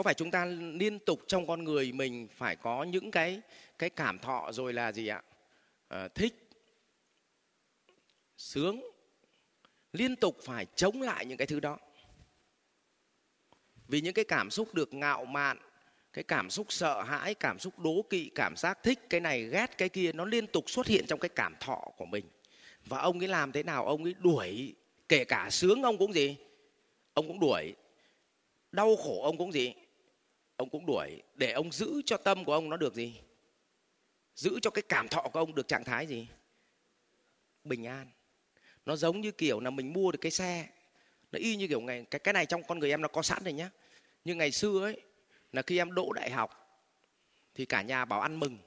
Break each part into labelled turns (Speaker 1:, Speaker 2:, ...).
Speaker 1: có phải chúng ta liên tục trong con người mình phải có những cái cái cảm thọ rồi là gì ạ? À, thích sướng liên tục phải chống lại những cái thứ đó. Vì những cái cảm xúc được ngạo mạn cái cảm xúc sợ hãi cảm xúc đố kỵ cảm giác thích cái này ghét cái kia nó liên tục xuất hiện trong cái cảm thọ của mình. Và ông ấy làm thế nào? Ông ấy đuổi kể cả sướng ông cũng gì? Ông cũng đuổi đau khổ ông cũng gì? Ông cũng đuổi, để ông giữ cho tâm của ông nó được gì? Giữ cho cái cảm thọ của ông được trạng thái gì? Bình an. Nó giống như kiểu là mình mua được cái xe. Nó y như kiểu ngày, cái cái này trong con người em nó có sẵn rồi nhá. Nhưng ngày xưa ấy, là khi em đỗ đại học, thì cả nhà bảo ăn mừng.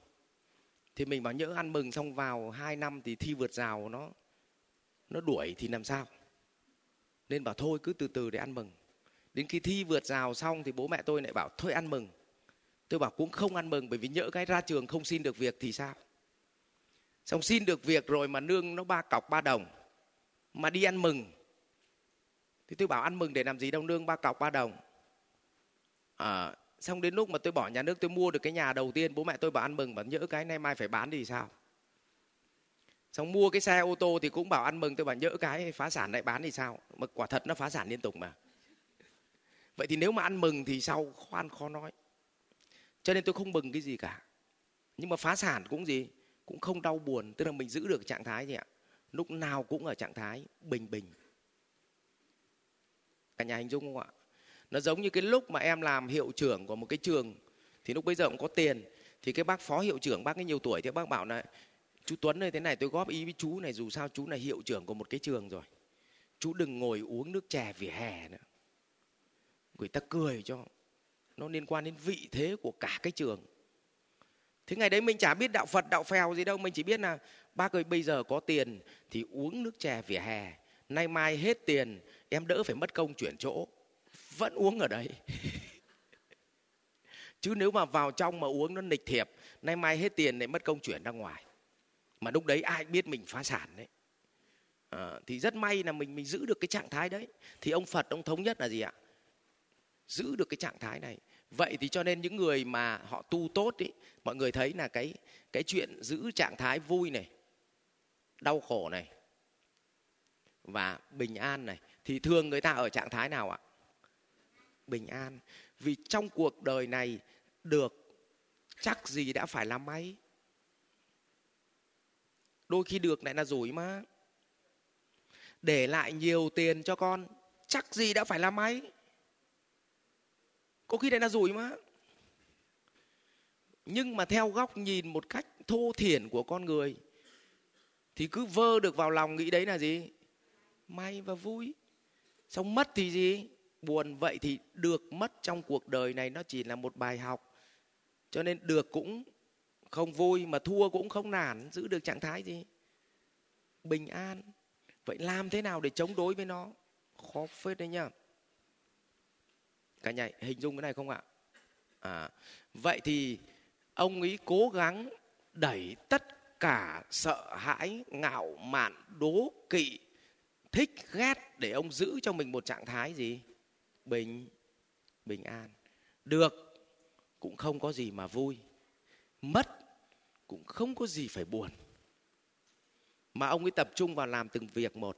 Speaker 1: Thì mình bảo nhỡ ăn mừng xong vào 2 năm thì thi vượt rào nó nó đuổi thì làm sao? Nên bảo thôi cứ từ từ để ăn mừng đến khi thi vượt rào xong thì bố mẹ tôi lại bảo thôi ăn mừng. Tôi bảo cũng không ăn mừng bởi vì nhỡ cái ra trường không xin được việc thì sao? Xong xin được việc rồi mà nương nó ba cọc ba đồng mà đi ăn mừng. Thì tôi bảo ăn mừng để làm gì đâu nương ba cọc ba đồng. À, xong đến lúc mà tôi bỏ nhà nước tôi mua được cái nhà đầu tiên bố mẹ tôi bảo ăn mừng và nhỡ cái nay mai phải bán thì sao? Xong mua cái xe ô tô thì cũng bảo ăn mừng. Tôi bảo nhỡ cái phá sản lại bán thì sao? Mà quả thật nó phá sản liên tục mà vậy thì nếu mà ăn mừng thì sau khoan, khó nói. Cho nên tôi không mừng cái gì cả. Nhưng mà phá sản cũng gì? Cũng không đau buồn, tức là mình giữ được trạng thái gì ạ? Lúc nào cũng ở trạng thái bình bình. Cả nhà hình dung không ạ? Nó giống như cái lúc mà em làm hiệu trưởng của một cái trường, thì lúc bây giờ cũng có tiền, thì cái bác phó hiệu trưởng, bác ấy nhiều tuổi thì bác bảo là, chú Tuấn ơi, thế này, tôi góp ý với chú này, dù sao chú là hiệu trưởng của một cái trường rồi. Chú đừng ngồi uống nước chè vỉa hè nữa người ta cười cho nó liên quan đến vị thế của cả cái trường. Thế ngày đấy mình chả biết đạo phật đạo phèo gì đâu mình chỉ biết là bác ơi bây giờ có tiền thì uống nước chè vỉa hè nay mai hết tiền em đỡ phải mất công chuyển chỗ. Vẫn uống ở đấy. Chứ nếu mà vào trong mà uống nó nịch thiệp nay mai hết tiền lại mất công chuyển ra ngoài. Mà lúc đấy ai biết mình phá sản đấy. À, thì rất may là mình mình giữ được cái trạng thái đấy. Thì ông phật ông thống nhất là gì ạ? Giữ được cái trạng thái này. Vậy thì cho nên những người mà họ tu tốt ý, mọi người thấy là cái cái chuyện giữ trạng thái vui này, đau khổ này, và bình an này, thì thường người ta ở trạng thái nào ạ? Bình an. Vì trong cuộc đời này được chắc gì đã phải làm may. Đôi khi được lại là rủi mà. Để lại nhiều tiền cho con, chắc gì đã phải làm may có khi lại là rủi mà. Nhưng mà theo góc nhìn một cách thô thiển của con người, thì cứ vơ được vào lòng nghĩ đấy là gì? May và vui. Xong mất thì gì? Buồn vậy thì được mất trong cuộc đời này, nó chỉ là một bài học. Cho nên được cũng không vui mà thua cũng không nản, giữ được trạng thái gì? Bình an. Vậy làm thế nào để chống đối với nó? Khó phết đấy nhá cả nhà hình dung cái này không ạ? À, vậy thì ông ấy cố gắng đẩy tất cả sợ hãi ngạo mạn đố kỵ thích ghét để ông giữ cho mình một trạng thái gì? Bình bình an. Được cũng không có gì mà vui. Mất cũng không có gì phải buồn. Mà ông ấy tập trung vào làm từng việc một.